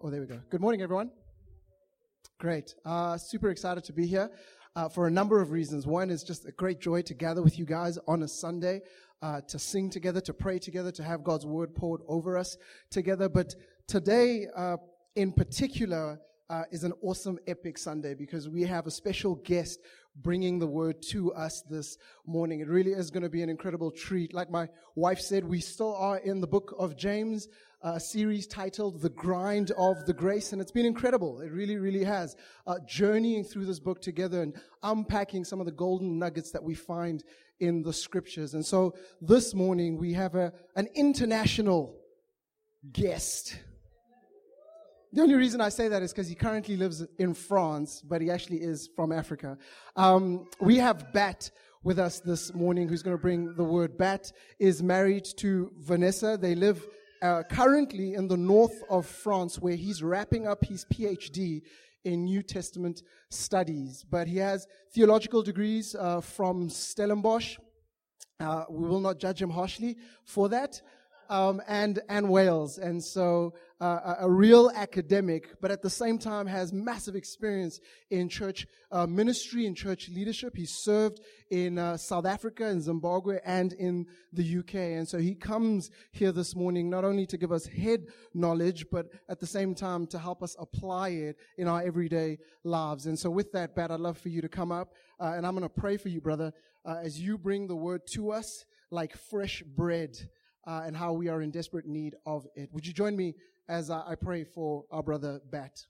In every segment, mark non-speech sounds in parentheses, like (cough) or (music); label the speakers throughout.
Speaker 1: Oh, there we go. Good morning, everyone. Great. Uh, super excited to be here uh, for a number of reasons. One is just a great joy to gather with you guys on a Sunday, uh, to sing together, to pray together, to have God's word poured over us together. But today, uh, in particular, uh, is an awesome, epic Sunday because we have a special guest bringing the word to us this morning. It really is going to be an incredible treat. Like my wife said, we still are in the book of James a series titled The Grind of the Grace, and it's been incredible. It really, really has. Uh, journeying through this book together and unpacking some of the golden nuggets that we find in the scriptures. And so this morning we have a, an international guest. The only reason I say that is because he currently lives in France, but he actually is from Africa. Um, we have Bat with us this morning who's going to bring the word. Bat is married to Vanessa. They live uh, currently in the north of France where he's wrapping up his PhD in New Testament studies. But he has theological degrees uh, from Stellenbosch. Uh, we will not judge him harshly for that um, and and Wales, and so uh, a, real academic, but at the same time has massive experience in church uh, ministry and church leadership. He served in uh, South Africa, in Zimbabwe, and in the UK, and so he comes here this morning not only to give us head knowledge, but at the same time to help us apply it in our everyday lives. And so, with that, Bat, I'd love for you to come up, uh, and I'm going to pray for you, brother, uh, as you bring the word to us like fresh bread uh, and how we are in desperate need of it. Would you join me as uh, I pray for our brother Bat?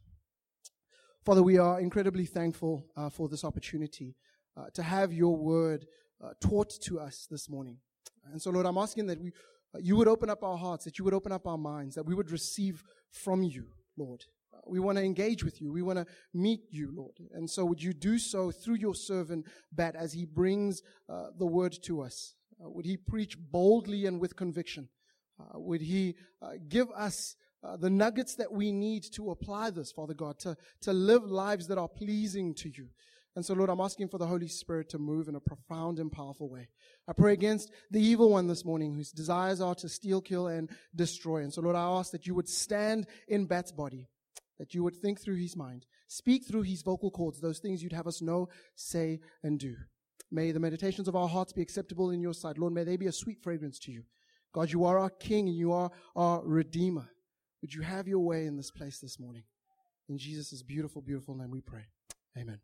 Speaker 1: Father, we are incredibly thankful uh, for this opportunity uh, to have your word uh, taught to us this morning. And so, Lord, I'm asking that we, uh, you would open up our hearts, that you would open up our minds, that we would receive from you, Lord. We want to engage with you. We want to meet you, Lord. And so would you do so through your servant, Bat, as he brings the word to us. Uh, would he preach boldly and with conviction? Uh, would he uh, give us uh, the nuggets that we need to apply this, Father God, to, to live lives that are pleasing to you? And so, Lord, I'm asking for the Holy Spirit to move in a profound and powerful way. I pray against the evil one this morning whose desires are to steal, kill, and destroy. And so, Lord, I ask that you would stand in Bat's body, that you would think through his mind, speak through his vocal cords, those things you'd have us know, say, and do. May the meditations of our hearts be acceptable in your sight. Lord, may they be a sweet fragrance to you. God, you are our King and you are our Redeemer. Would you have your way in this place this morning? In Jesus' beautiful, beautiful name we pray. Amen.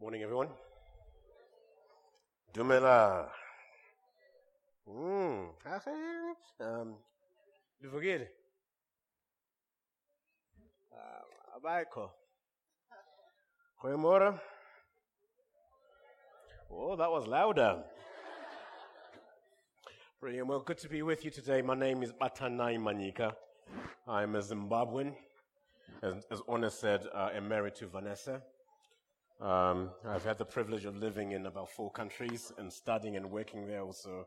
Speaker 2: Morning, everyone. Dumela. Mm. Um, forget. Abiko. Goeiemorgen. Oh, that was louder. Brilliant. Well, good to be with you today. My name is Batanai Manika. I'm a Zimbabwean. As, as Ona said, uh, I'm married to Vanessa. Um, I've had the privilege of living in about four countries and studying and working there also.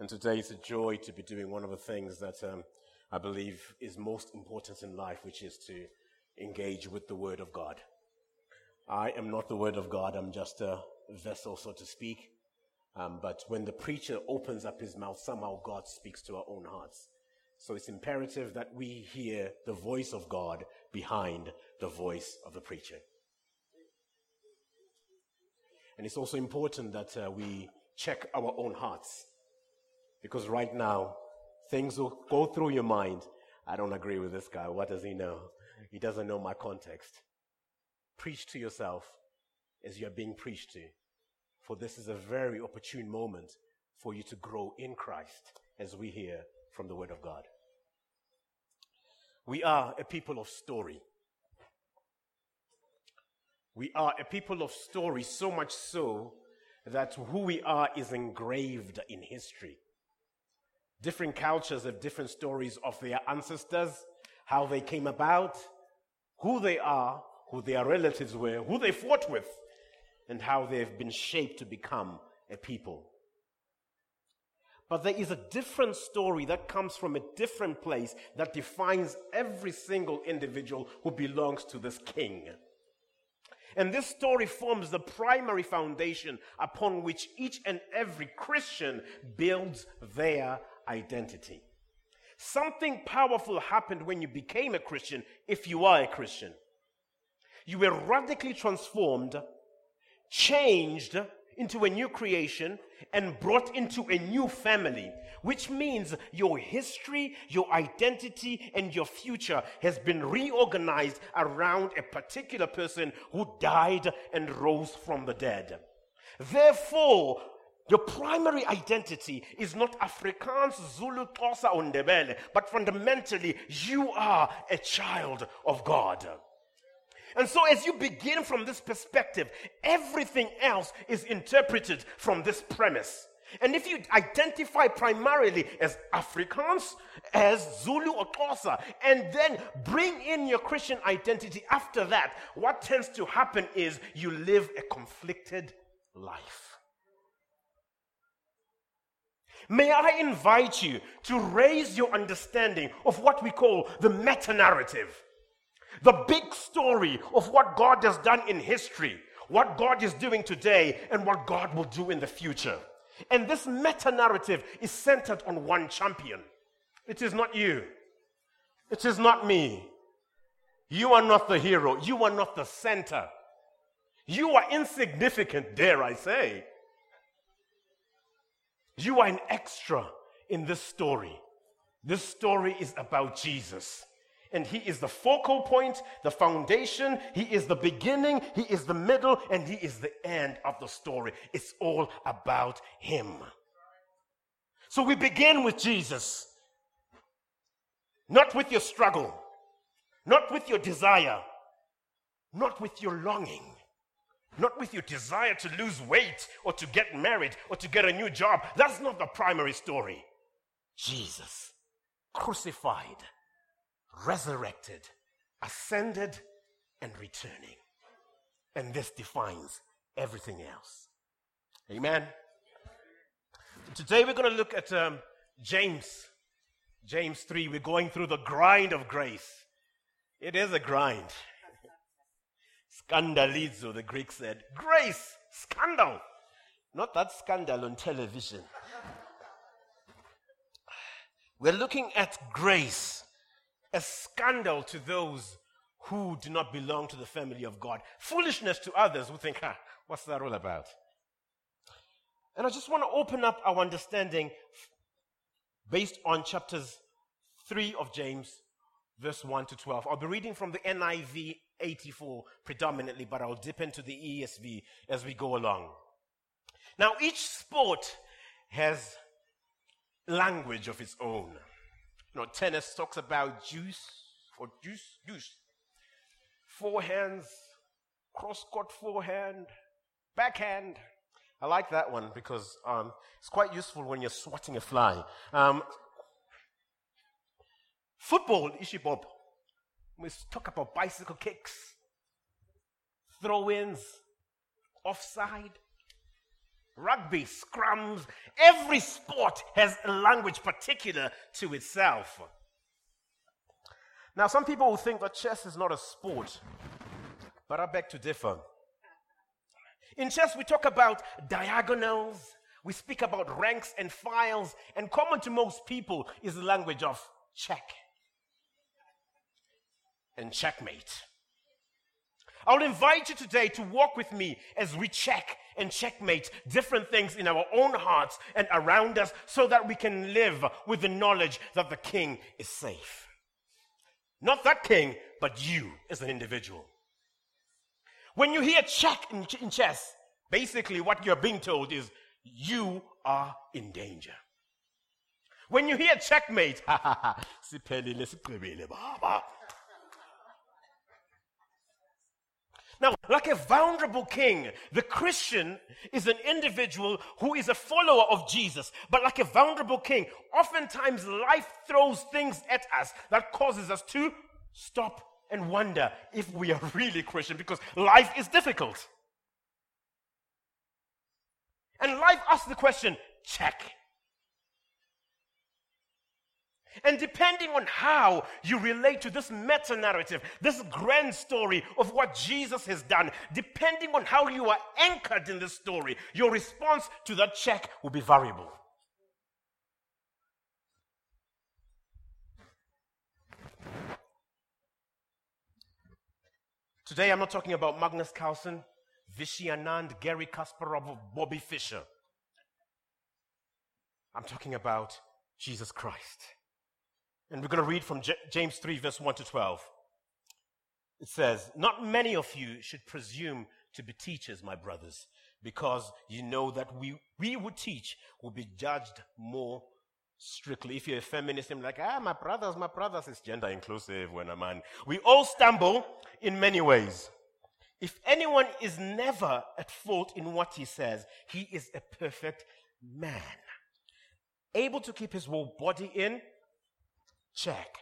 Speaker 2: And today it's a joy to be doing one of the things that um, I believe is most important in life, which is to engage with the Word of God. I am not the Word of God, I'm just a vessel, so to speak. Um, but when the preacher opens up his mouth, somehow God speaks to our own hearts. So it's imperative that we hear the voice of God behind the voice of the preacher. And it's also important that uh, we check our own hearts. Because right now, things will go through your mind. I don't agree with this guy. What does he know? He doesn't know my context. Preach to yourself as you're being preached to. For this is a very opportune moment for you to grow in Christ as we hear from the Word of God. We are a people of story. We are a people of story, so much so that who we are is engraved in history. Different cultures have different stories of their ancestors, how they came about, who they are, who their relatives were, who they fought with, and how they've been shaped to become a people. But there is a different story that comes from a different place that defines every single individual who belongs to this king. And this story forms the primary foundation upon which each and every Christian builds their identity. Something powerful happened when you became a Christian, if you are a Christian. You were radically transformed, changed into a new creation, and brought into a new family, which means your history, your identity, and your future has been reorganized around a particular person who died and rose from the dead. Therefore, your primary identity is not Afrikaans, Zulu, Xhosa, or Ndebele, but fundamentally, you are a child of God. And so, as you begin from this perspective, everything else is interpreted from this premise. And if you identify primarily as Afrikaans, as Zulu or Xhosa, and then bring in your Christian identity after that, what tends to happen is you live a conflicted life. May I invite you to raise your understanding of what we call the meta narrative, the big story of what God has done in history, what God is doing today, and what God will do in the future. And this meta narrative is centered on one champion. It is not you, it is not me. You are not the hero, you are not the center. You are insignificant, dare I say. You are an extra in this story. This story is about Jesus. And he is the focal point, the foundation. He is the beginning, he is the middle, and he is the end of the story. It's all about him. So we begin with Jesus. Not with your struggle, not with your desire, not with your longing not with your desire to lose weight or to get married or to get a new job. That's not the primary story. Jesus, crucified, resurrected, ascended, and returning. And this defines everything else. Amen. Today we're going to look at um, James. James 3. We're going through the grind of grace. It is a grind. Scandalizo, the Greek said. Grace, scandal. Not that scandal on television. We're looking at grace, a scandal to those who do not belong to the family of God, foolishness to others who think, ah, what's that all about? And I just want to open up our understanding based on chapters 3 of James, verse 1 to 12. I'll be reading from the NIV 84 predominantly, but I'll dip into the ESV as we go along. Now, each sport has language of its own. You know, tennis talks about juice or juice, juice. Forehands, cross court forehand, backhand. I like that one because um, it's quite useful when you're swatting a fly. Um, football, Ishibob. We talk about bicycle kicks, throw ins, offside, rugby, scrums. Every sport has a language particular to itself. Now, some people will think that chess is not a sport, but I beg to differ. In chess, we talk about diagonals, we speak about ranks and files, and common to most people is the language of check and checkmate. I'll invite you today to walk with me as we check and checkmate different things in our own hearts and around us so that we can live with the knowledge that the king is safe. Not that king, but you as an individual. When you hear check in, in chess, basically what you're being told is you are in danger. When you hear checkmate, (laughs) Now, like a vulnerable king, the Christian is an individual who is a follower of Jesus. But like a vulnerable king, oftentimes life throws things at us that causes us to stop and wonder if we are really Christian because life is difficult. And life asks the question check. And depending on how you relate to this meta narrative, this grand story of what Jesus has done, depending on how you are anchored in this story, your response to that check will be variable. Today, I'm not talking about Magnus Carlsen, Vishy Anand, Garry Kasparov, Bobby Fischer. I'm talking about Jesus Christ. And we're going to read from J- James 3, verse 1 to 12. It says, Not many of you should presume to be teachers, my brothers, because you know that we, we would teach will be judged more strictly. If you're a feminist, you're like, ah, my brothers, my brothers, it's gender inclusive when a man. We all stumble in many ways. If anyone is never at fault in what he says, he is a perfect man, able to keep his whole body in check.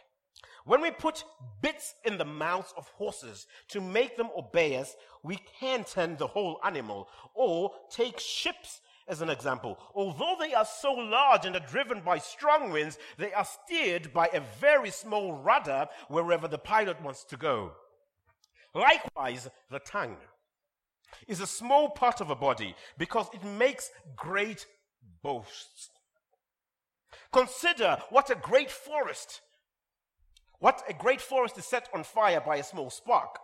Speaker 2: When we put bits in the mouths of horses to make them obey us, we can turn the whole animal. Or take ships as an example. Although they are so large and are driven by strong winds, they are steered by a very small rudder wherever the pilot wants to go. Likewise, the tongue is a small part of a body because it makes great boasts. Consider what a great forest, what a great forest is set on fire by a small spark.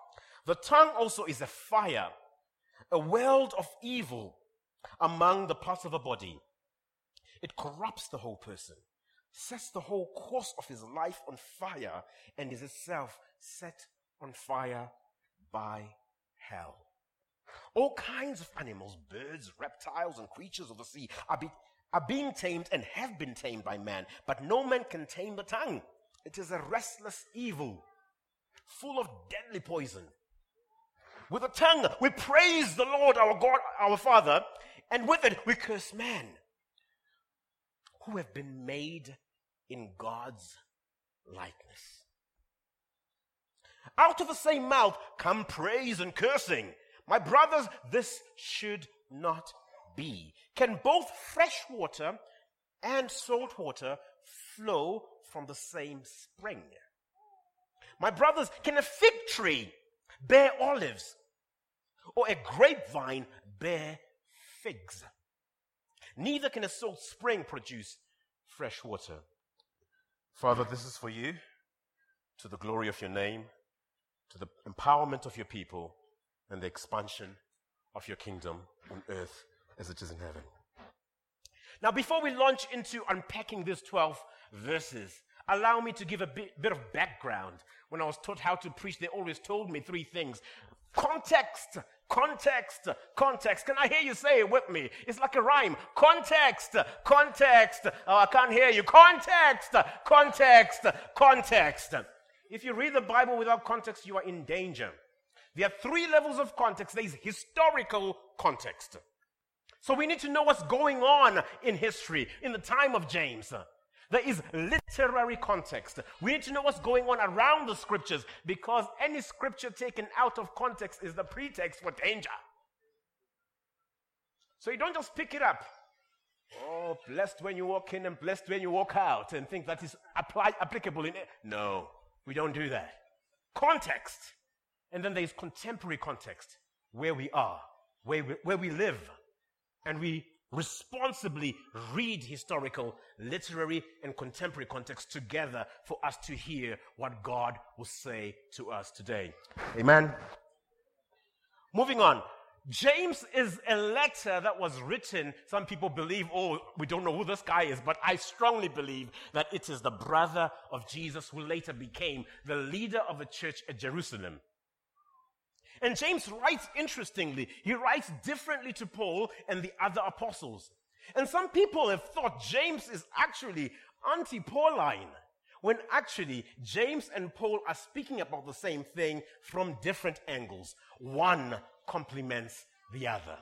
Speaker 2: The tongue also is a fire, a world of evil among the parts of the body. It corrupts the whole person, sets the whole course of his life on fire, and is itself set on fire by hell. All kinds of animals, birds, reptiles, and creatures of the sea are, be, are being tamed and have been tamed by man, but no man can tame the tongue. It is a restless evil, full of deadly poison. With a tongue, we praise the Lord our God, our Father, and with it, we curse man who have been made in God's likeness. Out of the same mouth come praise and cursing. My brothers, this should not be. Can both fresh water and salt water flow from the same spring? My brothers, can a fig tree bear olives or a grapevine bear figs. Neither can a salt spring produce fresh water. Father, this is for you, to the glory of your name, to the empowerment of your people, and the expansion of your kingdom on earth as it is in heaven. Now, before we launch into unpacking these 12 verses, allow me to give a bit, bit, of background. When I was taught how to preach, they always told me three things context, Context, context. Can I hear you say it with me? It's like a rhyme. Context, context. Oh, I can't hear you. Context, context, context. If you read the Bible without context, you are in danger. There are three levels of context. There is historical context. So we need to know what's going on in history in the time of James. There is literary context. We need to know what's going on around the scriptures because any scripture taken out of context is the pretext for danger. So you don't just pick it up. Oh, blessed when you walk in and blessed when you walk out and think that is apply, applicable in it. No, we don't do that. Context. And then there's contemporary context, where we are, where we, where we live. And we responsibly read historical, literary, and contemporary context together for us to hear what God will say to us today. Amen. Moving on. James is a letter that was written. Some people believe, oh, we don't know who this guy is, but I strongly believe that it is the brother of Jesus who later became the leader of the church at Jerusalem. And James writes interestingly. He writes differently to Paul and the other apostles. And some people have thought James is actually anti Pauline, when actually James and Paul are speaking about the same thing from different angles. One complements the other.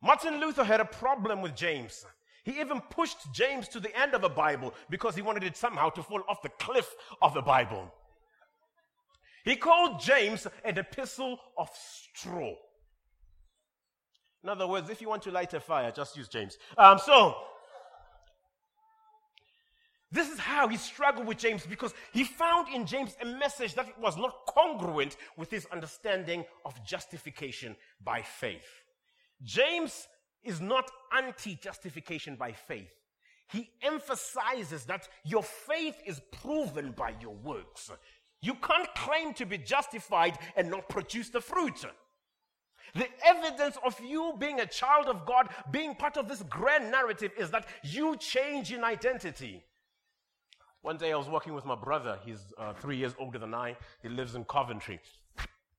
Speaker 2: Martin Luther had a problem with James. He even pushed James to the end of the Bible because he wanted it somehow to fall off the cliff of the Bible. He called James an epistle of straw. In other words, if you want to light a fire, just use James. Um, so, This is how he struggled with James because he found in James a message that was not congruent with his understanding of justification by faith. James is not anti justification by faith. He emphasizes that your faith is proven by your works. You can't claim to be justified and not produce the fruit. The evidence of you being a child of God, being part of this grand narrative, is that you change in identity. One day I was working with my brother. He's uh, three years older than I. He lives in Coventry.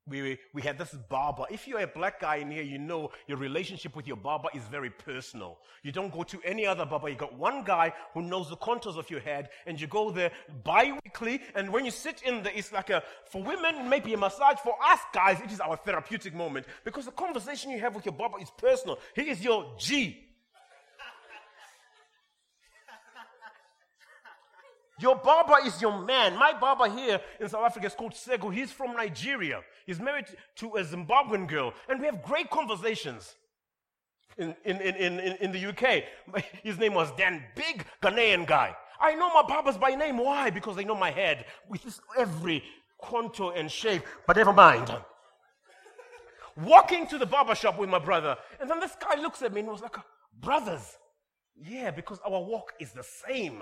Speaker 2: We, we had this barber. If you're a black guy in here, you know your relationship with your barber is very personal. You don't go to any other barber. You got one guy who knows the contours of your head, and you go there bi-weekly. And when you sit in there, it's like a, for women, maybe a massage. For us guys, it is our therapeutic moment because the conversation you have with your barber is personal. He is your G. Your barber is your man. My barber here in South Africa is called Sego. He's from Nigeria. He's married to a Zimbabwean girl. And we have great conversations in, in, in, in, in the UK. His name was Dan, big Ghanaian guy. I know my barbers by name. Why? Because they know my head with this every contour and shape. But never mind. Walking to the barber shop with my brother. And then this guy looks at me and was like, Brothers. Yeah, because our walk is the same.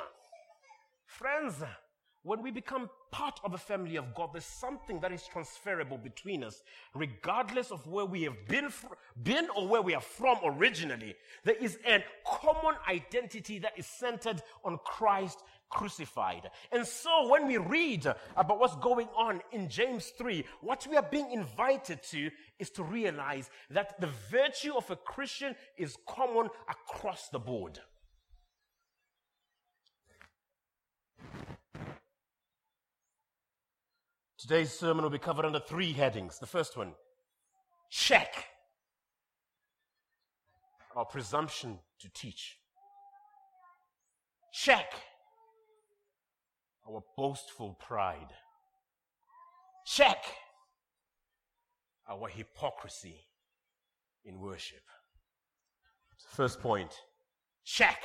Speaker 2: Friends, when we become part of the family of God, there's something that is transferable between us, regardless of where we have been, fr- been or where we are from originally. There is a common identity that is centered on Christ crucified. And so when we read about what's going on in James 3, what we are being invited to is to realize that the virtue of a Christian is common across the board. Today's sermon will be covered under three headings. The first one check our presumption to teach. Check our boastful pride. Check our hypocrisy in worship. First point check.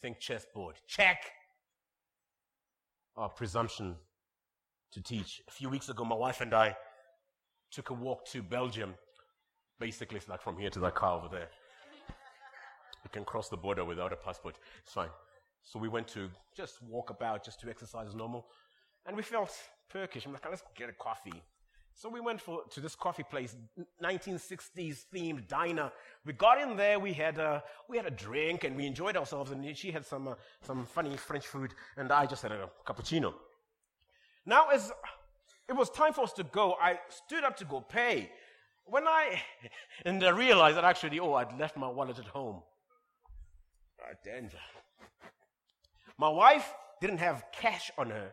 Speaker 2: Think chessboard. Check our presumption to teach. A few weeks ago, my wife and I took a walk to Belgium. Basically, it's like from here to that car over there. You can cross the border without a passport. It's fine. So we went to just walk about, just to exercise as normal. And we felt perkish. I'm like, let's get a coffee. So we went for, to this coffee place, 1960s themed diner. We got in there, we had a, we had a drink and we enjoyed ourselves. And she had some, uh, some funny French food and I just had a cappuccino. Now, as it was time for us to go, I stood up to go pay. When I, (laughs) and I realized that actually, oh, I'd left my wallet at home. Then. My wife didn't have cash on her.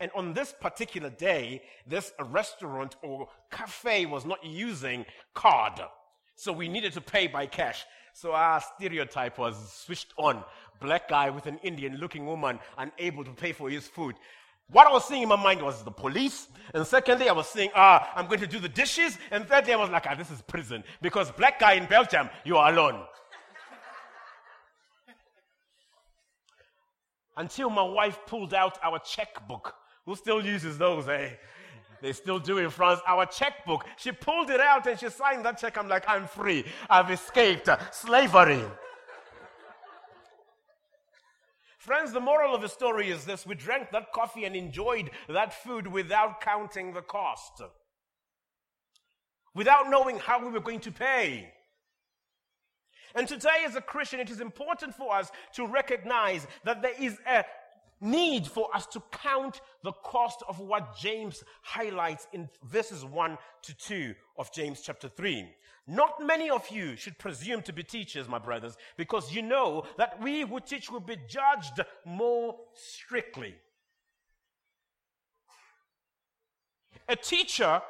Speaker 2: And on this particular day, this restaurant or cafe was not using card. So we needed to pay by cash. So our stereotype was switched on. Black guy with an Indian looking woman unable to pay for his food. What I was seeing in my mind was the police. And secondly, I was saying, ah, I'm going to do the dishes. And thirdly, I was like, ah, this is prison. Because black guy in Belgium, you are alone. (laughs) Until my wife pulled out our checkbook. Who still uses those, eh? They still do in France. Our checkbook. She pulled it out and she signed that check. I'm like, I'm free. I've escaped slavery. Friends, the moral of the story is this we drank that coffee and enjoyed that food without counting the cost, without knowing how we were going to pay. And today, as a Christian, it is important for us to recognize that there is a need for us to count the cost of what James highlights in verses 1 to 2 of James chapter 3. Not many of you should presume to be teachers, my brothers, because you know that we who teach will be judged more strictly. A teacher,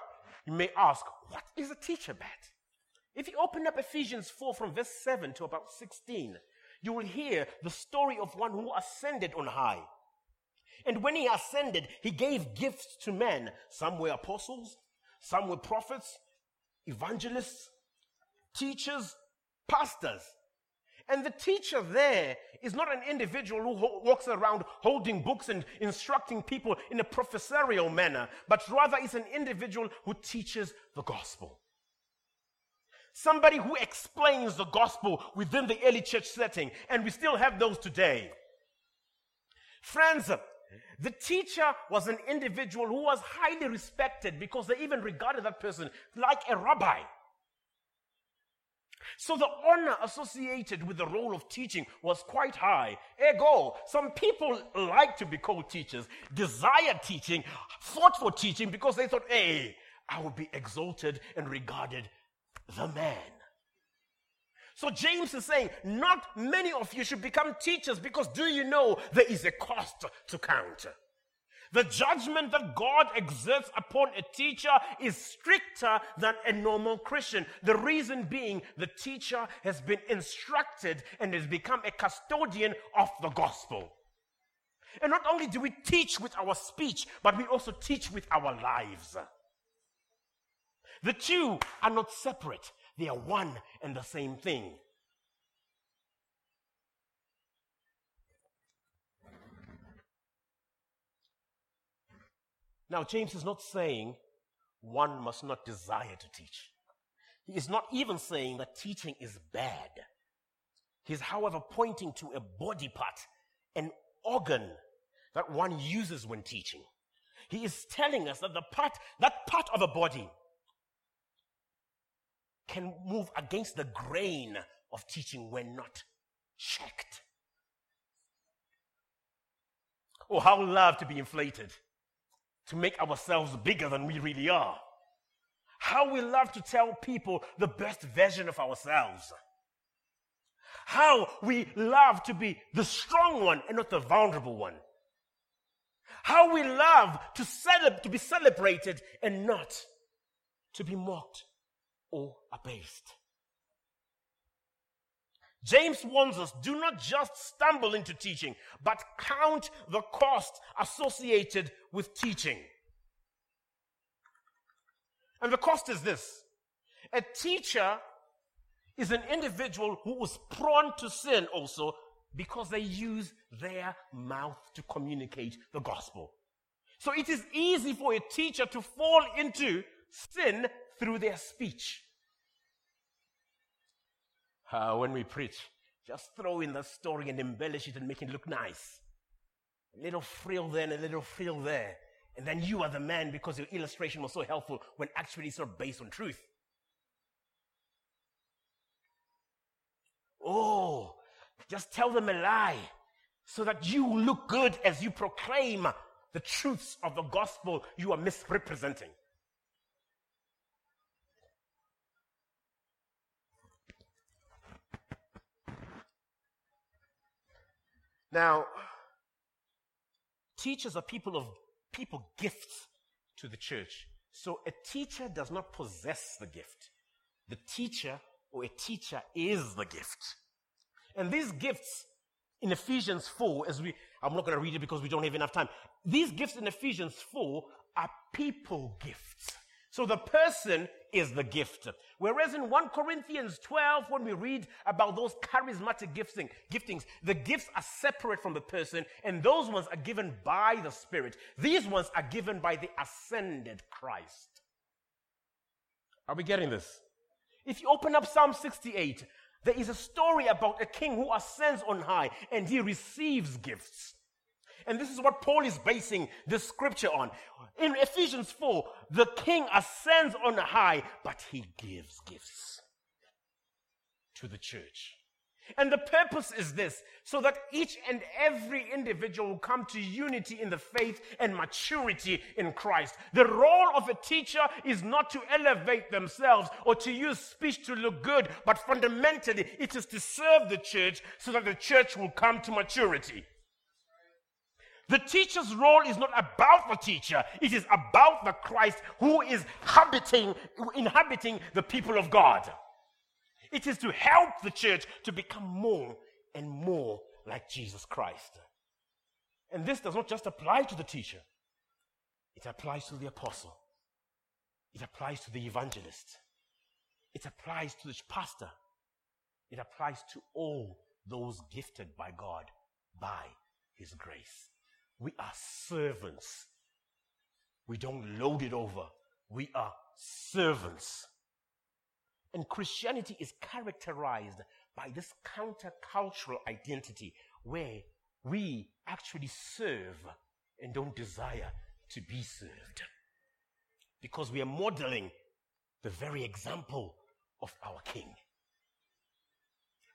Speaker 2: you may ask, what is a teacher, Bat? If you open up Ephesians 4 from verse 7 to about 16, you will hear the story of one who ascended on high. And when he ascended, he gave gifts to men. Some were apostles, some were prophets, evangelists, teachers, pastors. And the teacher there is not an individual who ho- walks around holding books and instructing people in a professorial manner, but rather is an individual who teaches the gospel. Somebody who explains the gospel within the early church setting, and we still have those today. Friends, the teacher was an individual who was highly respected because they even regarded that person like a rabbi. So the honor associated with the role of teaching was quite high. Ego, some people like to be called teachers, desired teaching, fought for teaching because they thought, hey, I will be exalted and regarded the man. So James is saying, not many of you should become teachers because do you know there is a cost to count? The judgment that God exerts upon a teacher is stricter than a normal Christian. The reason being the teacher has been instructed and has become a custodian of the gospel. And not only do we teach with our speech, but we also teach with our lives. The two are not separate, they are one and the same thing. Now, James is not saying one must not desire to teach. He is not even saying that teaching is bad. He is, however, pointing to a body part, an organ that one uses when teaching. He is telling us that the part, that part of a body can move against the grain of teaching when not checked. Oh, how love to be inflated to make ourselves bigger than we really are. How we love to tell people the best version of ourselves. How we love to be the strong one and not the vulnerable one. How we love to, cele- to be celebrated and not to be mocked or abased. James warns us do not just stumble into teaching, but count the cost associated with teaching. And the cost is this a teacher is an individual who is prone to sin also because they use their mouth to communicate the gospel. So it is easy for a teacher to fall into sin through their speech. Uh, when we preach, just throw in the story and embellish it and make it look nice. A little frill there a little frill there. And then you are the man because your illustration was so helpful when actually it's not based on truth. Oh, just tell them a lie so that you look good as you proclaim the truths of the gospel you are misrepresenting. Now, teachers are people of people gifts to the church. So a teacher does not possess the gift. The teacher or a teacher is the gift. And these gifts in Ephesians 4, as we, I'm not going to read it because we don't have enough time. These gifts in Ephesians 4 are people gifts. So the person is the gift. Whereas in 1 Corinthians 12, when we read about those charismatic gifting, giftings, the gifts are separate from the person, and those ones are given by the Spirit. These ones are given by the ascended Christ. Are we getting this? If you open up Psalm 68, there is a story about a king who ascends on high and he receives gifts. And this is what Paul is basing this scripture on. In Ephesians 4, the king ascends on high, but he gives gifts to the church. And the purpose is this so that each and every individual will come to unity in the faith and maturity in Christ. The role of a teacher is not to elevate themselves or to use speech to look good, but fundamentally it is to serve the church so that the church will come to maturity. The teacher's role is not about the teacher, it is about the Christ who is habiting, inhabiting the people of God. It is to help the church to become more and more like Jesus Christ. And this does not just apply to the teacher, it applies to the apostle, it applies to the evangelist, it applies to the pastor, it applies to all those gifted by God by His grace. We are servants. We don't load it over. We are servants. And Christianity is characterized by this countercultural identity where we actually serve and don't desire to be served. Because we are modeling the very example of our King.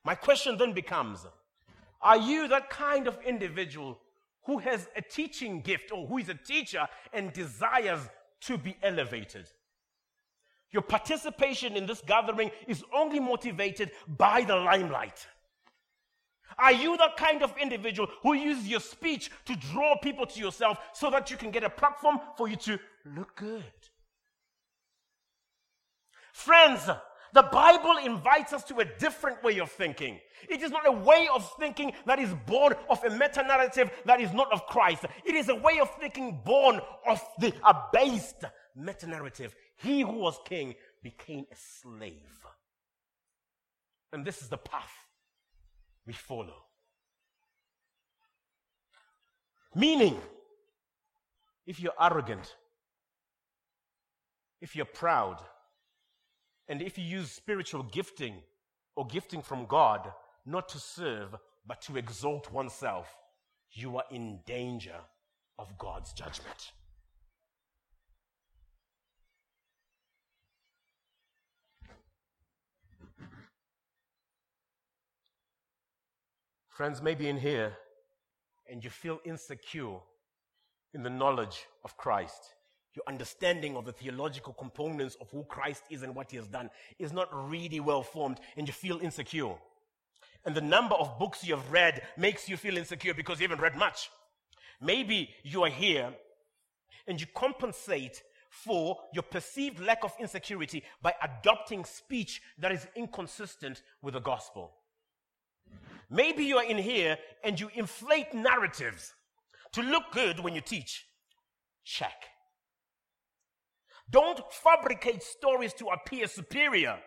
Speaker 2: My question then becomes Are you that kind of individual who has a teaching gift or who is a teacher and desires to be elevated? Your participation in this gathering is only motivated by the limelight. Are you the kind of individual who uses your speech to draw people to yourself so that you can get a platform for you to look good? Friends, the Bible invites us to a different way of thinking. It is not a way of thinking that is born of a meta narrative that is not of Christ. It is a way of thinking born of the abased meta narrative. He who was king became a slave. And this is the path we follow. Meaning, if you're arrogant, if you're proud, and if you use spiritual gifting or gifting from God not to serve but to exalt oneself, you are in danger of God's judgment. Friends, maybe in here, and you feel insecure in the knowledge of Christ your understanding of the theological components of who Christ is and what he has done is not really well formed and you feel insecure. And the number of books you have read makes you feel insecure because you haven't read much. Maybe you are here and you compensate for your perceived lack of insecurity by adopting speech that is inconsistent with the gospel. Maybe you are in here and you inflate narratives to look good when you teach. Check. Don't fabricate stories to appear superior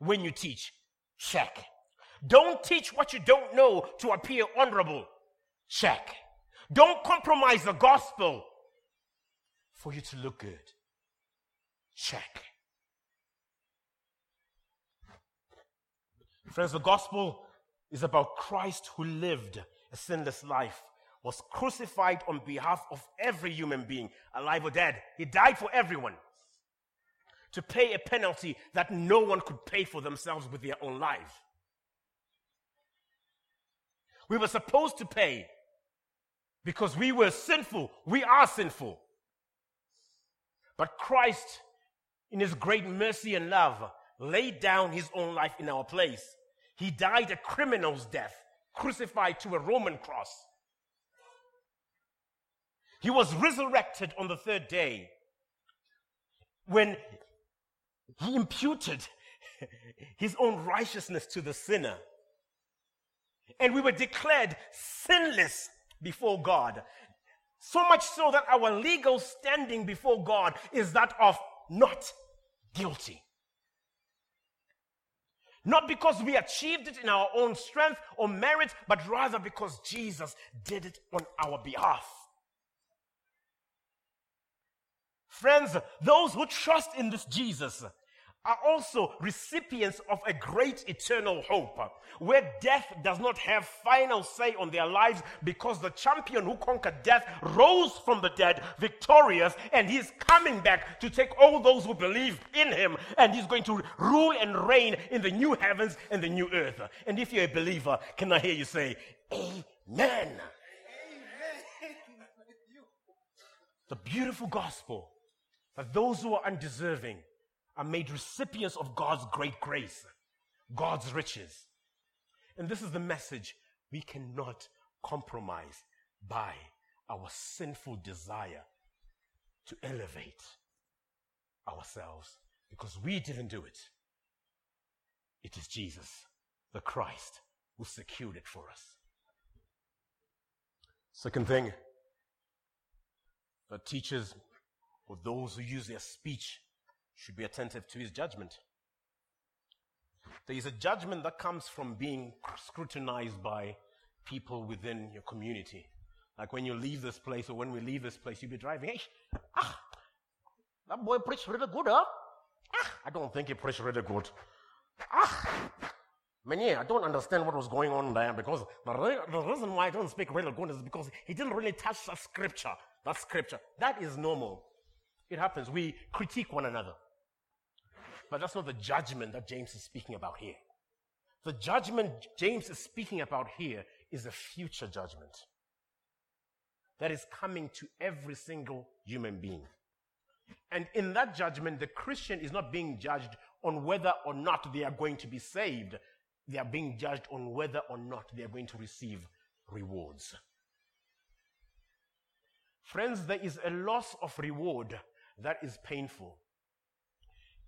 Speaker 2: when you teach. Check. Don't teach what you don't know to appear honorable. Check. Don't compromise the gospel for you to look good. Check. Friends, the gospel is about Christ who lived a sinless life, was crucified on behalf of every human being, alive or dead. He died for everyone to pay a penalty that no one could pay for themselves with their own life. We were supposed to pay because we were sinful. We are sinful. But Christ, in his great mercy and love, laid down his own life in our place. He died a criminal's death, crucified to a Roman cross. He was resurrected on the third day when he imputed his own righteousness to the sinner. And we were declared sinless before God. So much so that our legal standing before God is that of not guilty. Not because we achieved it in our own strength or merit, but rather because Jesus did it on our behalf. Friends, those who trust in this Jesus are also recipients of a great eternal hope where death does not have final say on their lives because the champion who conquered death rose from the dead victorious and he's coming back to take all those who believe in him and he's going to rule and reign in the new heavens and the new earth and if you're a believer can i hear you say amen, amen. (laughs) the beautiful gospel that those who are undeserving are made recipients of God's great grace, God's riches. And this is the message we cannot compromise by our sinful desire to elevate ourselves because we didn't do it. It is Jesus, the Christ, who secured it for us. Second thing that teachers or those who use their speech should be attentive to his judgment. There is a judgment that comes from being scrutinized by people within your community. Like when you leave this place or when we leave this place, you'll be driving, hey, ah, that boy preached really good, huh? Ah, I don't think he preached really good. Ah, man, yeah, I don't understand what was going on there because the, re- the reason why I don't speak really good is because he didn't really touch that scripture. That scripture. That is normal. It happens. We critique one another. But that's not the judgment that James is speaking about here. The judgment James is speaking about here is a future judgment that is coming to every single human being. And in that judgment, the Christian is not being judged on whether or not they are going to be saved. They are being judged on whether or not they are going to receive rewards. Friends, there is a loss of reward that is painful.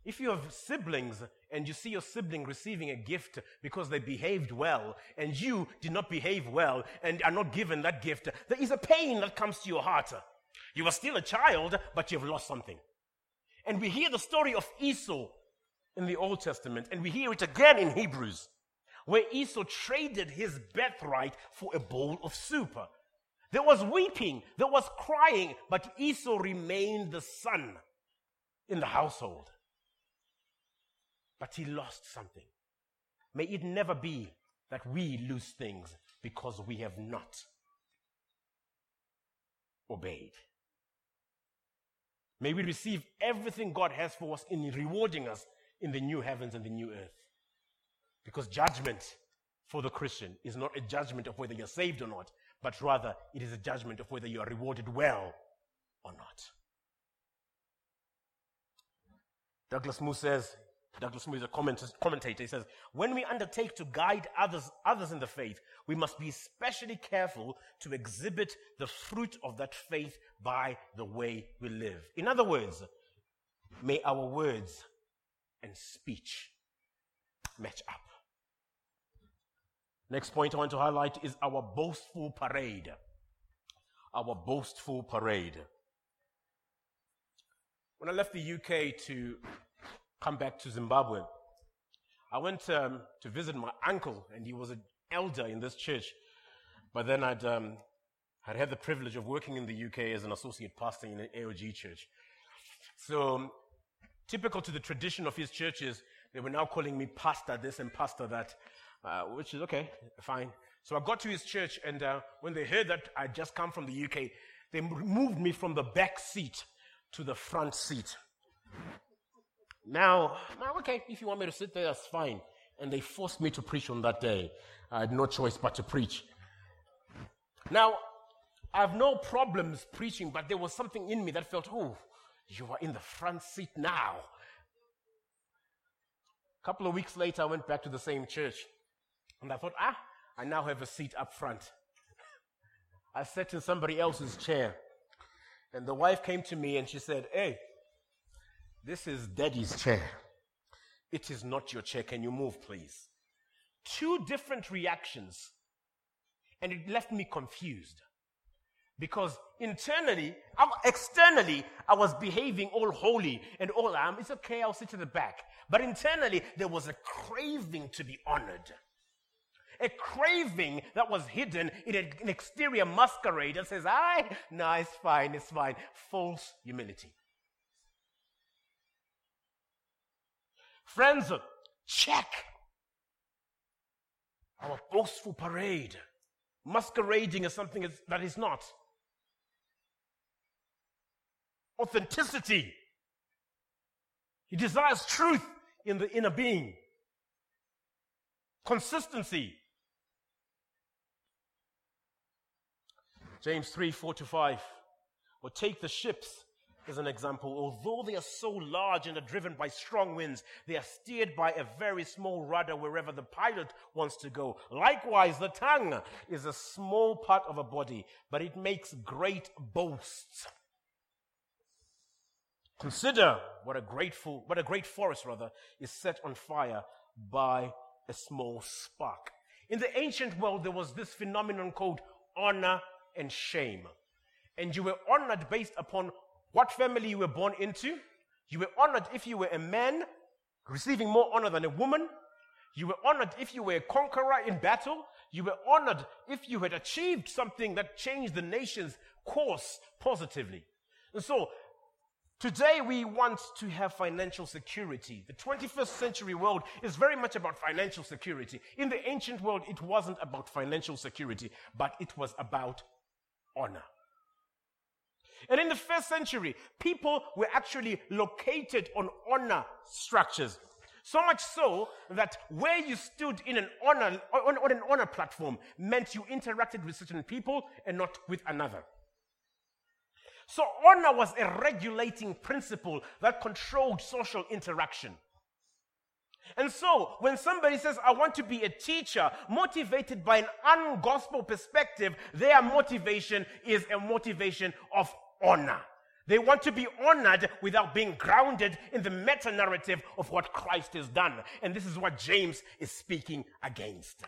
Speaker 2: If you have siblings and you see your sibling receiving a gift because they behaved well and you did not behave well and are not given that gift, there is a pain that comes to your heart. You are still a child, but you've lost something. And we hear the story of Esau in the Old Testament, and we hear it again in Hebrews, where Esau traded his birthright for a bowl of soup. There was weeping, there was crying, but Esau remained the son in the household. But he lost something. May it never be that we lose things because we have not obeyed. May we receive everything God has for us in rewarding us in the new heavens and the new earth. Because judgment for the Christian is not a judgment of whether you're saved or not, but rather it is a judgment of whether you are rewarded well or not. Douglas Moo says, Douglas Moo is a commentator. He says, when we undertake to guide others, others in the faith, we must be especially careful to exhibit the fruit of that faith by the way we live. In other words, may our words and speech match up. Next point I want to highlight is our boastful parade. Our boastful parade. When I left the UK to come back to Zimbabwe, I went um, to visit my uncle, and he was an elder in this church. But then I'd, um, I'd had the privilege of working in the UK as an associate pastor in an AOG church. So, typical to the tradition of his churches, they were now calling me pastor this and pastor that uh, which is okay, fine. So I got to his church, and uh, when they heard that I'd just come from the UK, they moved me from the back seat to the front seat. Now, okay, if you want me to sit there, that's fine. And they forced me to preach on that day. I had no choice but to preach. Now, I have no problems preaching, but there was something in me that felt, oh, you are in the front seat now. A couple of weeks later, I went back to the same church. And I thought, ah, I now have a seat up front. (laughs) I sat in somebody else's chair. And the wife came to me and she said, Hey, this is daddy's chair. It is not your chair. Can you move, please? Two different reactions. And it left me confused. Because internally, externally, I was behaving all holy and all, um, it's okay, I'll sit in the back. But internally, there was a craving to be honored a craving that was hidden in an exterior masquerade that says, I, no, it's fine, it's fine. False humility. Friends, check our boastful parade, masquerading as something that is not. Authenticity. He desires truth in the inner being. Consistency. James 3 4 to 5. Or take the ships as an example. Although they are so large and are driven by strong winds, they are steered by a very small rudder wherever the pilot wants to go. Likewise, the tongue is a small part of a body, but it makes great boasts. Consider what a grateful, what a great forest rather is set on fire by a small spark. In the ancient world, there was this phenomenon called honor and shame. And you were honored based upon what family you were born into. You were honored if you were a man, receiving more honor than a woman, You were honored if you were a conqueror in battle. You were honored if you had achieved something that changed the nation's course positively. And so, today we want to have financial security. The 21st century world is very much about financial security. In the ancient world, it wasn't about financial security, but it was about honor. And in the first century, people were actually located on honor structures. So much so that where you stood in an honor, on, on, an honor platform meant you interacted with certain people and not with another. So honor was a regulating principle that controlled social interaction. And so, when somebody says, I want to be a teacher, motivated by an ungospel perspective, their motivation is a motivation of honor. They want to be honored without being grounded in the meta narrative of what Christ has done. And this is what James is speaking against.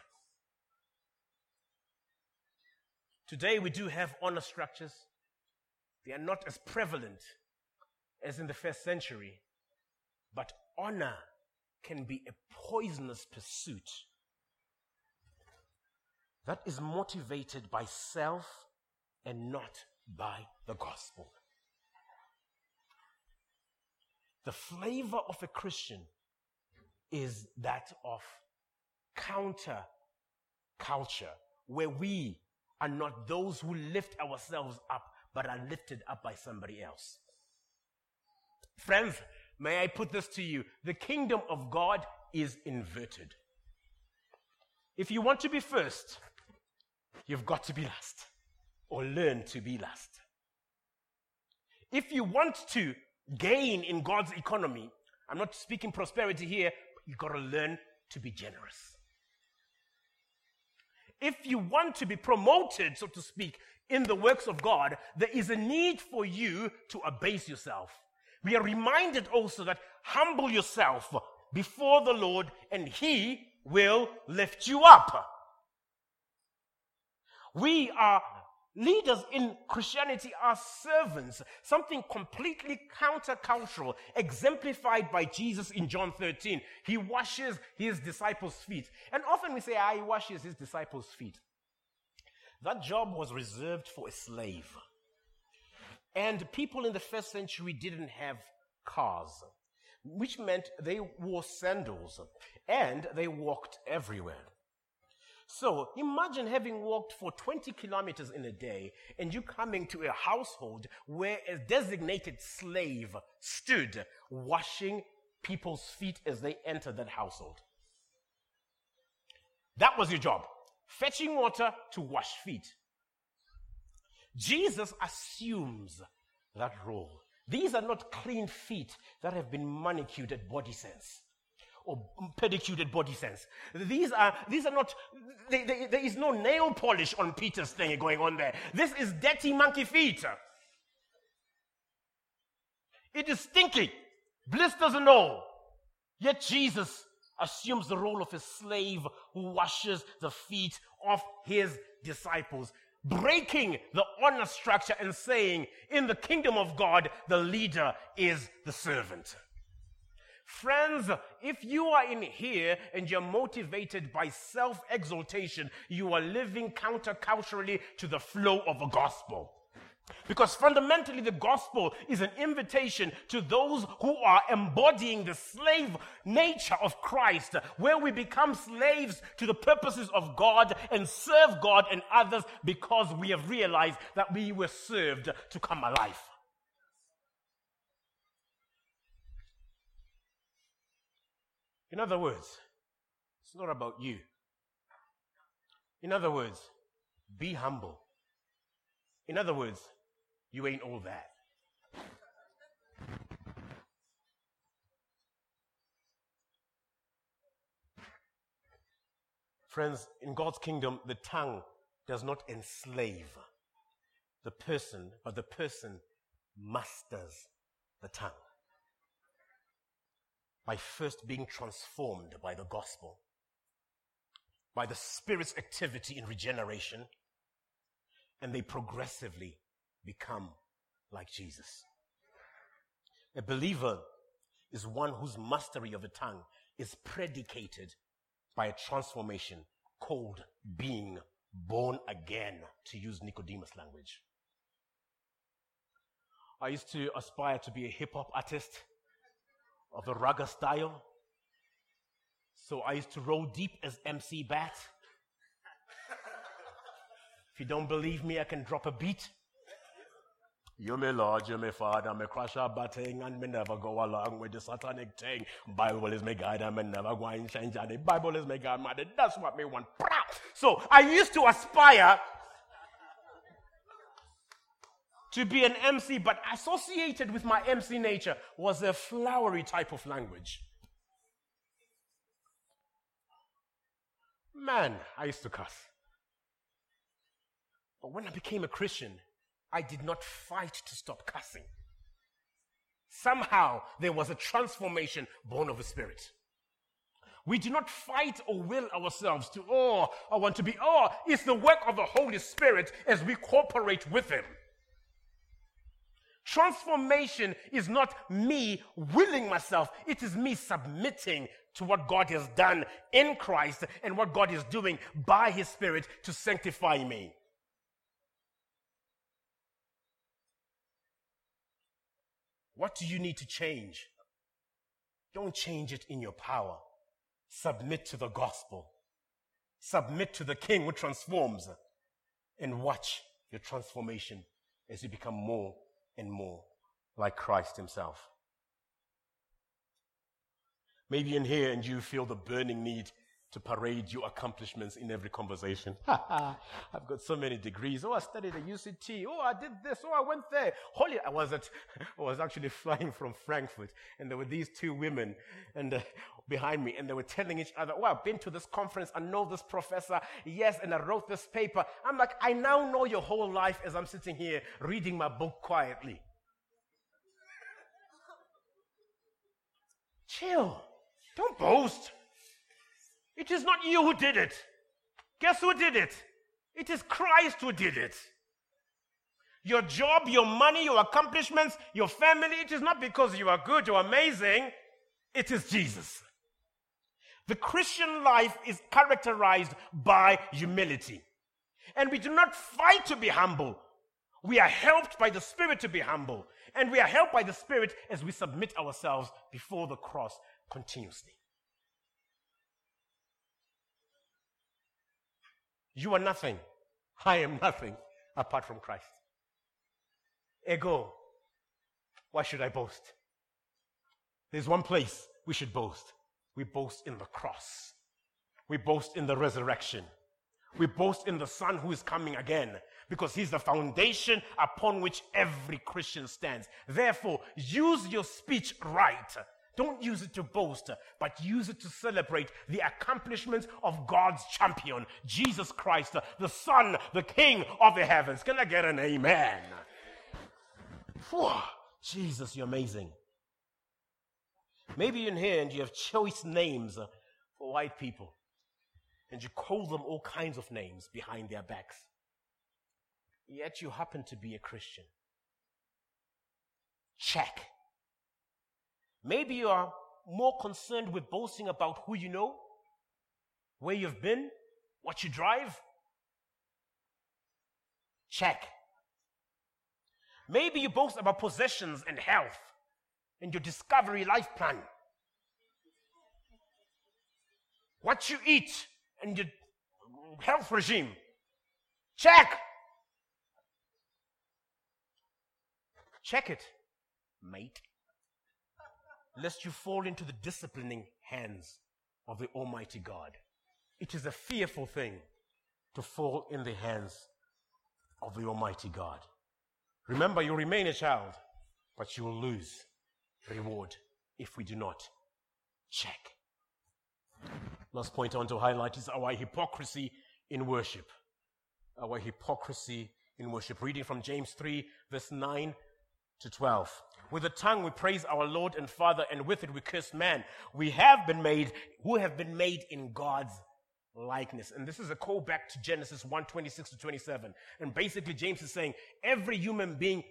Speaker 2: Today, we do have honor structures. They are not as prevalent as in the first century, but honor can be a poisonous pursuit that is motivated by self and not by the gospel. The flavor of a Christian is that of counter culture, where we are not those who lift ourselves up, but are lifted up by somebody else. Friends, may I put this to you? The kingdom of God is inverted. If you want to be first, you've got to be last or learn to be last. If you want to gain in God's economy, I'm not speaking prosperity here, you've got to learn to be generous. If you want to be promoted, so to speak, in the works of God, there is a need for you to abase yourself. We are reminded also that humble yourself before the Lord and He will lift you up. We are Leaders in Christianity are servants, something completely countercultural, exemplified by Jesus in John 13. He washes his disciples' feet. And often we say, ah, he washes his disciples' feet. That job was reserved for a slave. And people in the first century didn't have cars, which meant they wore sandals and they walked everywhere. So imagine having walked for 20 kilometers in a day and you coming to a household where a designated slave stood washing people's feet as they entered that household. That was your job. Fetching water to wash feet. Jesus assumes that role. These are not clean feet that have been manicured at body sense or pedicured body sense. These are, these are not, they, they, there is no nail polish on Peter's thing going on there. This is dirty monkey feet. It is stinky, blisters and all. Yet Jesus assumes the role of a slave who washes the feet of his disciples, breaking the honor structure and saying, in the kingdom of God, the leader is the servant. Friends, if you are in here and you're motivated by self exaltation, you are living counterculturally to the flow of the gospel. Because fundamentally, the gospel is an invitation to those who are embodying the slave nature of Christ, where we become slaves to the purposes of God and serve God and others because we have realized that we were served to come alive. In other words, it's not about you. In other words, be humble. In other words, you ain't all that. Friends, in God's kingdom, the tongue does not enslave the person, but the person masters the tongue by first being transformed by the gospel, by the Spirit's activity in regeneration, and they progressively become like Jesus. A believer is one whose mastery of a tongue is predicated by a transformation called being born again, to use Nicodemus language. I used to aspire to be a hip hop artist of the ragga style. So I used to roll deep as MC Bat. if you don't believe me, I can drop a beat. You me Lord, you me Father, me crash a batting and me never go along with the satanic thing. Bible is my guide and me never go and change the Bible is my guide, man. That's what me want. So I used to aspire to be an MC, but associated with my MC nature was a flowery type of language. Man, I used to cuss. But when I became a Christian, I did not fight to stop cussing. Somehow there was a transformation born of the Spirit. We do not fight or will ourselves to, oh, I want to be, oh, it's the work of the Holy Spirit as we cooperate with Him. Transformation is not me willing myself, it is me submitting to what God has done in Christ and what God is doing by His Spirit to sanctify me. What do you need to change? Don't change it in your power. Submit to the gospel. Submit to the King who transforms and watch your transformation as you become more and more like Christ Himself. Maybe in here and you feel the burning need to parade your accomplishments in every conversation. (laughs) I've got so many degrees. Oh, I studied at UCT. Oh, I did this. Oh, I went there. Holy, I was at, (laughs) I was actually flying from Frankfurt and there were these two women and uh, behind me and they were telling each other, oh, I've been to this conference. I know this professor. Yes. And I wrote this paper. I'm like, I now know your whole life as I'm sitting here reading my book quietly. Chill. Don't boast. It is not you who did it. Guess who did it? It is Christ who did it. Your job, your money, your accomplishments, your family, it is not because you are good or amazing. It is Jesus. The Christian life is characterized by humility. And we do not fight to be humble. We are helped by the Spirit to be humble. And we are helped by the Spirit as we submit ourselves before the cross continuously. You are nothing. I am nothing apart from Christ. Ego. Why should I boast? There's one place we should boast. We boast in the cross. We boast in the resurrection. We boast in the Son who is coming again because he's the foundation upon which every Christian stands. Therefore, use your speech right don't use it to boast, but use it to celebrate the accomplishments of God's champion, Jesus Christ, the Son, the King of the heavens. Can I get an amen? Whew. Jesus, you're amazing. Maybe in here and you have choice names for white people, and you call them all kinds of names behind their backs. Yet you happen to be a Christian. Check. Maybe you are more concerned with boasting about who you know, where you've been, what you drive. Check. Maybe you boast about possessions and health and your discovery life plan. What you eat and your health regime. Check. Check it, mate lest you fall into the disciplining hands of the Almighty God. It is a fearful thing to fall in the hands of the Almighty God. Remember, you remain a child, but you will lose reward if we do not check. Last point I want to highlight is our hypocrisy in worship. Our hypocrisy in worship. Reading from James 3, verse 9 to 12. With the tongue we praise our Lord and Father, and with it we curse man. We have been made, who have been made in God's likeness. And this is a call back to Genesis 1 26 to 27. And basically, James is saying every human being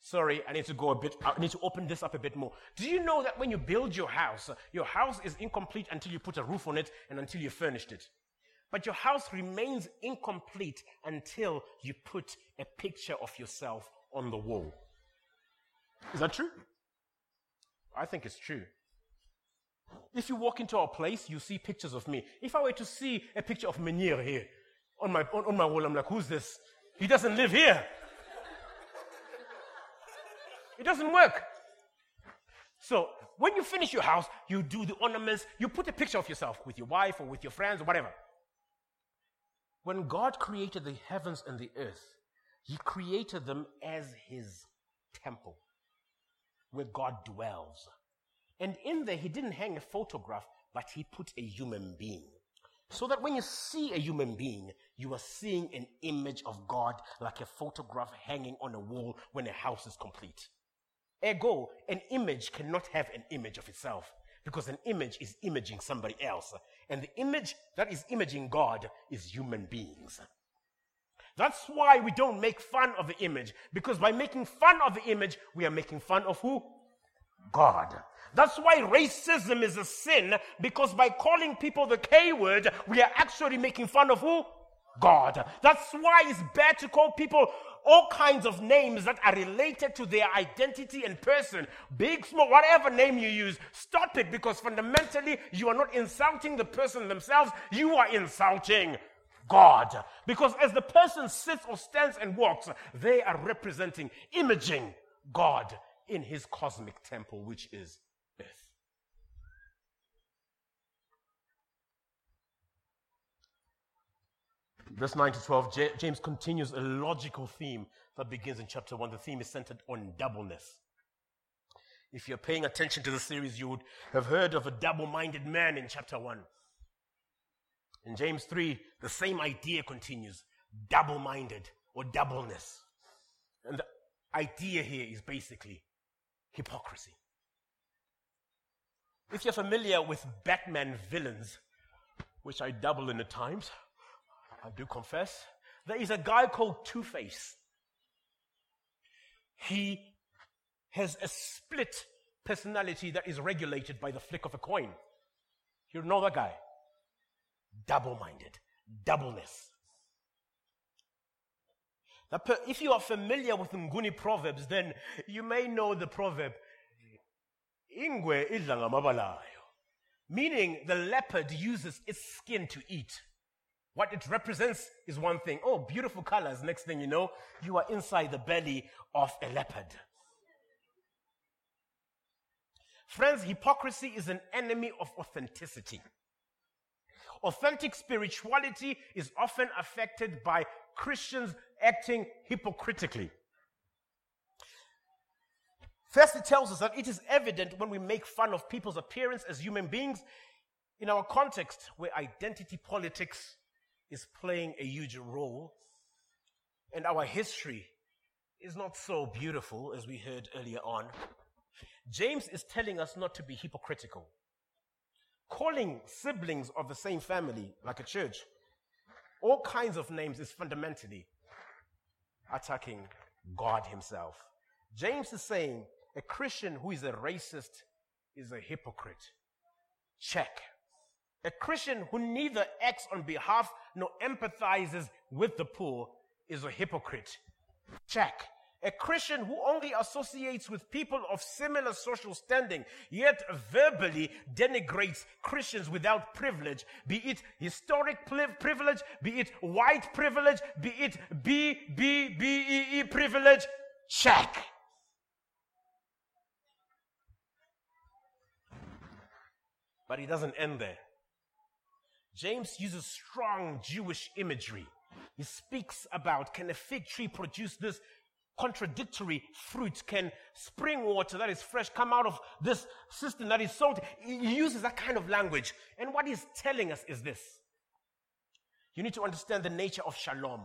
Speaker 2: Sorry, I need to go a bit, I need to open this up a bit more. Do you know that when you build your house, your house is incomplete until you put a roof on it and until you furnished it? But your house remains incomplete until you put a picture of yourself on the wall. Is that true? I think it's true. If you walk into our place, you see pictures of me. If I were to see a picture of Menir here on my, on, on my wall, I'm like, who's this? He doesn't live here. It doesn't work. So when you finish your house, you do the ornaments, you put a picture of yourself with your wife or with your friends or whatever. When God created the heavens and the earth, He created them as His temple, where God dwells. And in there, He didn't hang a photograph, but He put a human being. So that when you see a human being, you are seeing an image of God like a photograph hanging on a wall when a house is complete. Ergo, an image cannot have an image of itself because an image is imaging somebody else. And the image that is imaging God is human beings. That's why we don't make fun of the image because by making fun of the image, we are making fun of who? God. That's why racism is a sin because by calling people the K word, we are actually making fun of who? God. That's why it's bad to call people all kinds of names that are related to their identity and person. Big, small, whatever name you use, stop it because fundamentally you are not insulting the person themselves, you are insulting God. Because as the person sits or stands and walks, they are representing, imaging God in his cosmic temple, which is earth. Verse 9 to 12, James continues a logical theme that begins in chapter 1. The theme is centered on doubleness. If you're paying attention to the series, you would have heard of a double minded man in chapter 1. In James 3, the same idea continues double minded or doubleness. And the idea here is basically hypocrisy. If you're familiar with Batman villains, which I double in the times, I do confess, there is a guy called Two Face. He has a split personality that is regulated by the flick of a coin. You know that guy? Double minded, doubleness. If you are familiar with Nguni proverbs, then you may know the proverb, Ingwe meaning the leopard uses its skin to eat. What it represents is one thing. Oh, beautiful colors. Next thing you know, you are inside the belly of a leopard. Friends, hypocrisy is an enemy of authenticity. Authentic spirituality is often affected by Christians acting hypocritically. First, it tells us that it is evident when we make fun of people's appearance as human beings in our context where identity politics is playing a huge role. And our history is not so beautiful as we heard earlier on. James is telling us not to be hypocritical. Calling siblings of the same family, like a church, all kinds of names is fundamentally attacking God Himself. James is saying a Christian who is a racist is a hypocrite. Check. A Christian who neither acts on behalf nor empathizes with the poor is a hypocrite. Check. A Christian who only associates with people of similar social standing, yet verbally denigrates Christians without privilege, be it historic privilege, be it white privilege, be it B, B, B, E, E privilege, check. But he doesn't end there. James uses strong Jewish imagery. He speaks about can a fig tree produce this contradictory fruit? Can spring water that is fresh come out of this system that is salty? He uses that kind of language. And what he's telling us is this you need to understand the nature of shalom.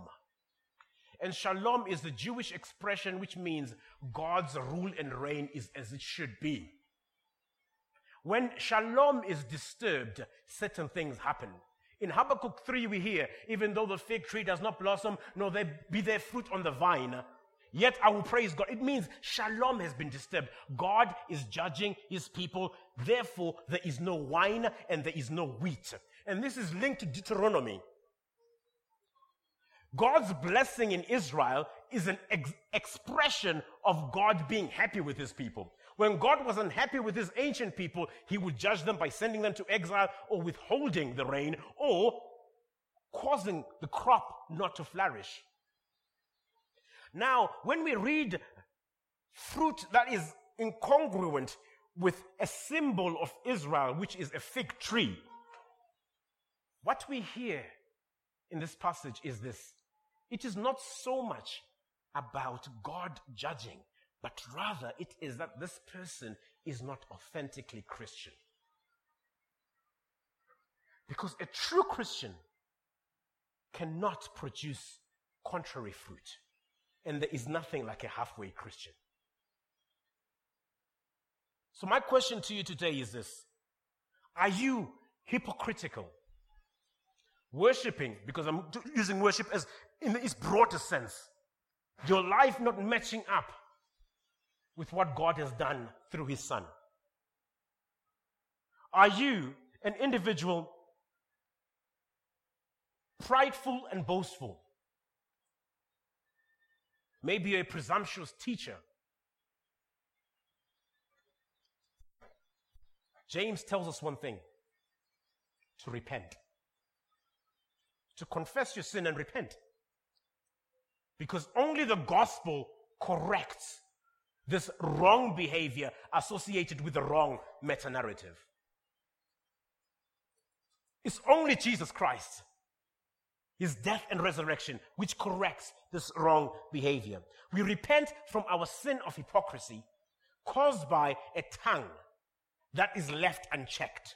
Speaker 2: And shalom is the Jewish expression which means God's rule and reign is as it should be. When shalom is disturbed, certain things happen. In Habakkuk 3, we hear, even though the fig tree does not blossom, nor there be there fruit on the vine, Yet I will praise God. It means shalom has been disturbed. God is judging his people. Therefore, there is no wine and there is no wheat. And this is linked to Deuteronomy. God's blessing in Israel is an ex- expression of God being happy with his people. When God was unhappy with his ancient people, he would judge them by sending them to exile or withholding the rain or causing the crop not to flourish. Now, when we read fruit that is incongruent with a symbol of Israel, which is a fig tree, what we hear in this passage is this it is not so much about God judging, but rather it is that this person is not authentically Christian. Because a true Christian cannot produce contrary fruit. And there is nothing like a halfway Christian. So, my question to you today is this Are you hypocritical? Worshipping, because I'm using worship as in its broader sense, your life not matching up with what God has done through His Son? Are you an individual prideful and boastful? Maybe a presumptuous teacher. James tells us one thing to repent, to confess your sin and repent. Because only the gospel corrects this wrong behavior associated with the wrong meta narrative. It's only Jesus Christ his death and resurrection, which corrects this wrong behavior. We repent from our sin of hypocrisy caused by a tongue that is left unchecked,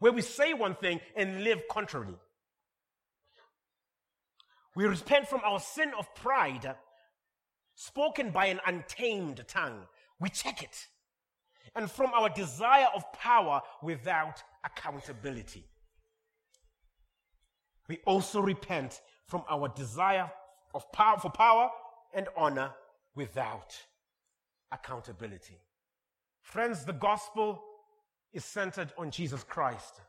Speaker 2: where we say one thing and live contrarily. We repent from our sin of pride spoken by an untamed tongue. We check it. And from our desire of power without accountability we also repent from our desire of power for power and honor without accountability. Friends, the gospel is centered on Jesus Christ.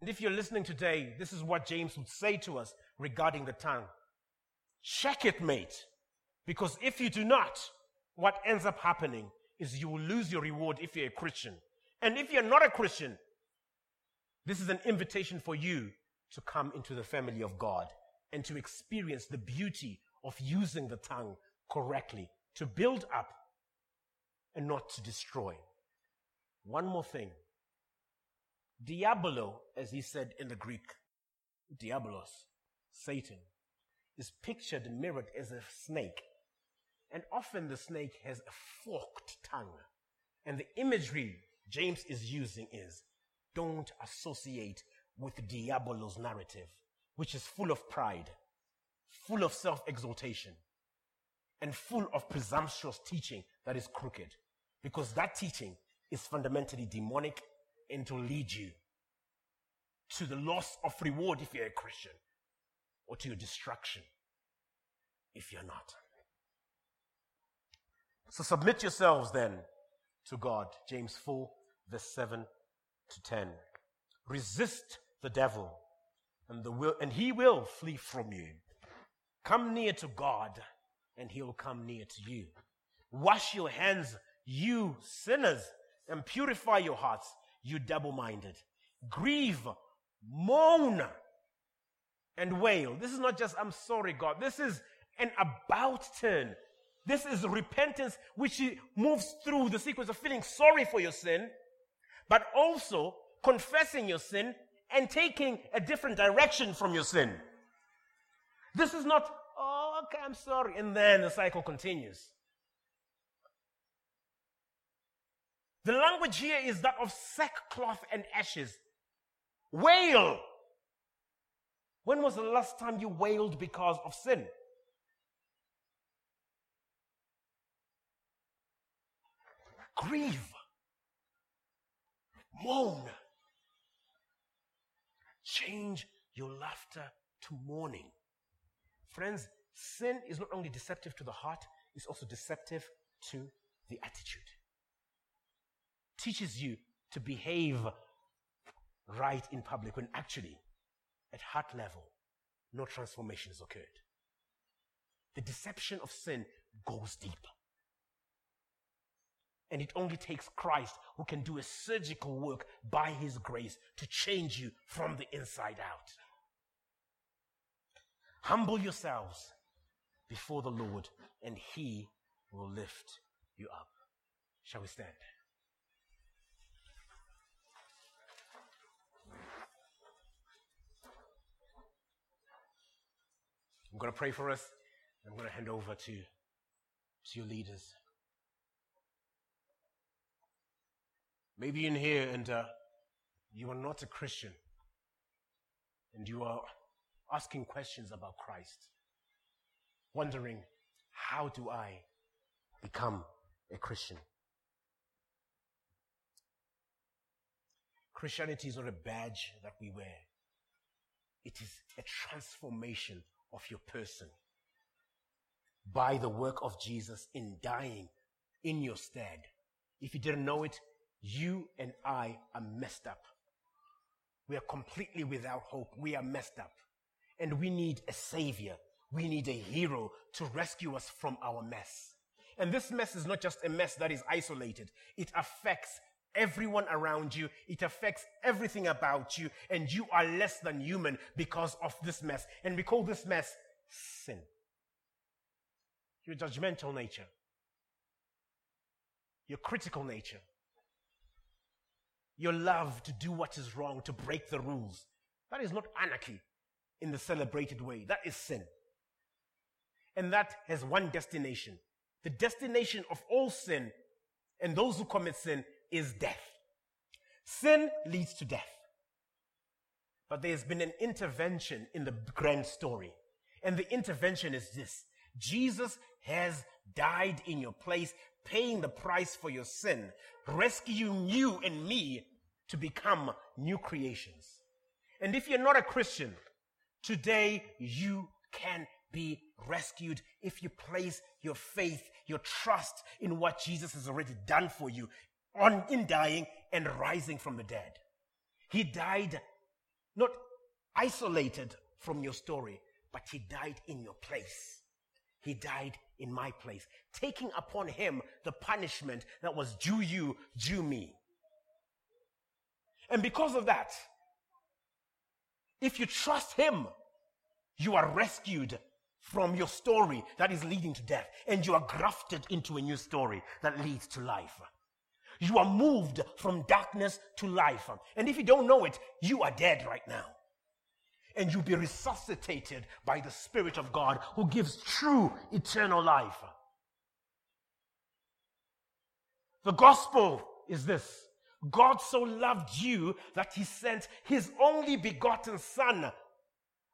Speaker 2: And if you're listening today, this is what James would say to us regarding the tongue. Check it, mate. Because if you do not, what ends up happening is you will lose your reward if you're a Christian. And if you're not a Christian, this is an invitation for you to come into the family of God and to experience the beauty of using the tongue correctly to build up and not to destroy. One more thing. Diabolo, as he said in the Greek, diabolos, Satan, is pictured and mirrored as a snake. And often the snake has a forked tongue. And the imagery James is using is don't associate with Diabolo's narrative, which is full of pride, full of self exaltation, and full of presumptuous teaching that is crooked. Because that teaching is fundamentally demonic and to lead you to the loss of reward if you're a Christian, or to your destruction if you're not. So submit yourselves then to God. James 4, verse 7 to 10. Resist the devil, and, the will, and he will flee from you. Come near to God, and he will come near to you. Wash your hands, you sinners, and purify your hearts, you double minded. Grieve, moan, and wail. This is not just, I'm sorry, God. This is an about turn. This is repentance, which moves through the sequence of feeling sorry for your sin, but also confessing your sin and taking a different direction from your sin. This is not, oh, okay, I'm sorry. And then the cycle continues. The language here is that of sackcloth and ashes. Wail. When was the last time you wailed because of sin? Grieve. Moan. Change your laughter to mourning. Friends, sin is not only deceptive to the heart, it's also deceptive to the attitude. Teaches you to behave right in public when actually, at heart level, no transformation has occurred. The deception of sin goes deep. And it only takes Christ who can do a surgical work by his grace to change you from the inside out. Humble yourselves before the Lord, and he will lift you up. Shall we stand? I'm going to pray for us. I'm going to hand over to, to your leaders. Maybe in here and uh, you are not a Christian and you are asking questions about Christ, wondering, how do I become a Christian? Christianity is not a badge that we wear. It is a transformation of your person by the work of Jesus in dying in your stead. If you didn't know it, you and I are messed up. We are completely without hope. We are messed up. And we need a savior. We need a hero to rescue us from our mess. And this mess is not just a mess that is isolated. It affects everyone around you. It affects everything about you. And you are less than human because of this mess. And we call this mess sin. Your judgmental nature. Your critical nature. Your love to do what is wrong, to break the rules. That is not anarchy in the celebrated way. That is sin. And that has one destination. The destination of all sin and those who commit sin is death. Sin leads to death. But there's been an intervention in the grand story. And the intervention is this. Jesus has died in your place, paying the price for your sin, rescuing you and me to become new creations. And if you're not a Christian, today you can be rescued if you place your faith, your trust in what Jesus has already done for you on, in dying and rising from the dead. He died not isolated from your story, but he died in your place. He died in my place, taking upon him the punishment that was due you, due me. And because of that, if you trust him, you are rescued from your story that is leading to death, and you are grafted into a new story that leads to life. You are moved from darkness to life. And if you don't know it, you are dead right now. And you'll be resuscitated by the Spirit of God who gives true eternal life. The gospel is this God so loved you that he sent his only begotten Son,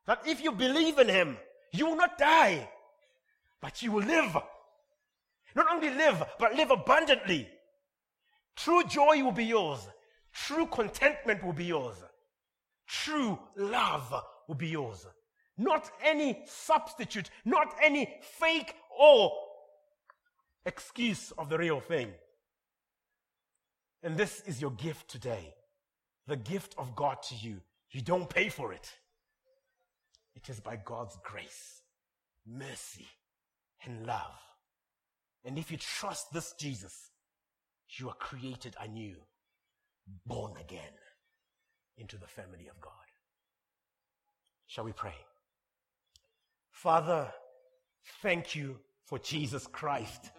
Speaker 2: that if you believe in him, you will not die, but you will live. Not only live, but live abundantly. True joy will be yours. True contentment will be yours. True love will be yours. Not any substitute, not any fake or excuse of the real thing. And this is your gift today. The gift of God to you. You don't pay for it. It is by God's grace, mercy, and love. And if you trust this Jesus, you are created anew, born again into the family of God. Shall we pray? Father, thank you for Jesus Christ,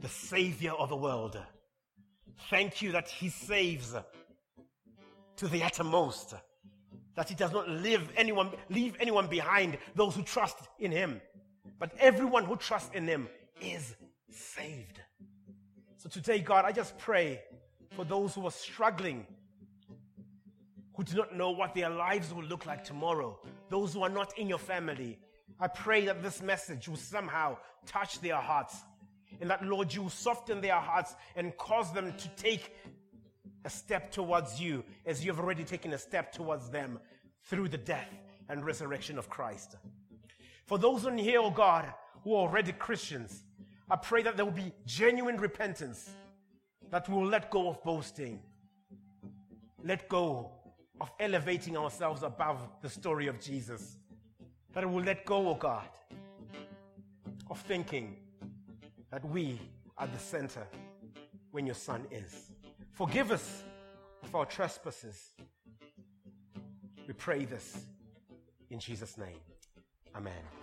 Speaker 2: the Savior of the world. Thank you that He saves to the uttermost, that He does not live anyone, leave anyone behind, those who trust in Him. But everyone who trusts in Him is saved. So today, God, I just pray for those who are struggling, who do not know what their lives will look like tomorrow, those who are not in your family. I pray that this message will somehow touch their hearts and that, Lord, you will soften their hearts and cause them to take a step towards you as you have already taken a step towards them through the death and resurrection of Christ. For those in here, oh God, who are already Christians, I pray that there will be genuine repentance, that we will let go of boasting, let go of elevating ourselves above the story of Jesus, that we will let go, oh God, of thinking that we are the center when your Son is. Forgive us of our trespasses. We pray this in Jesus' name. Amen.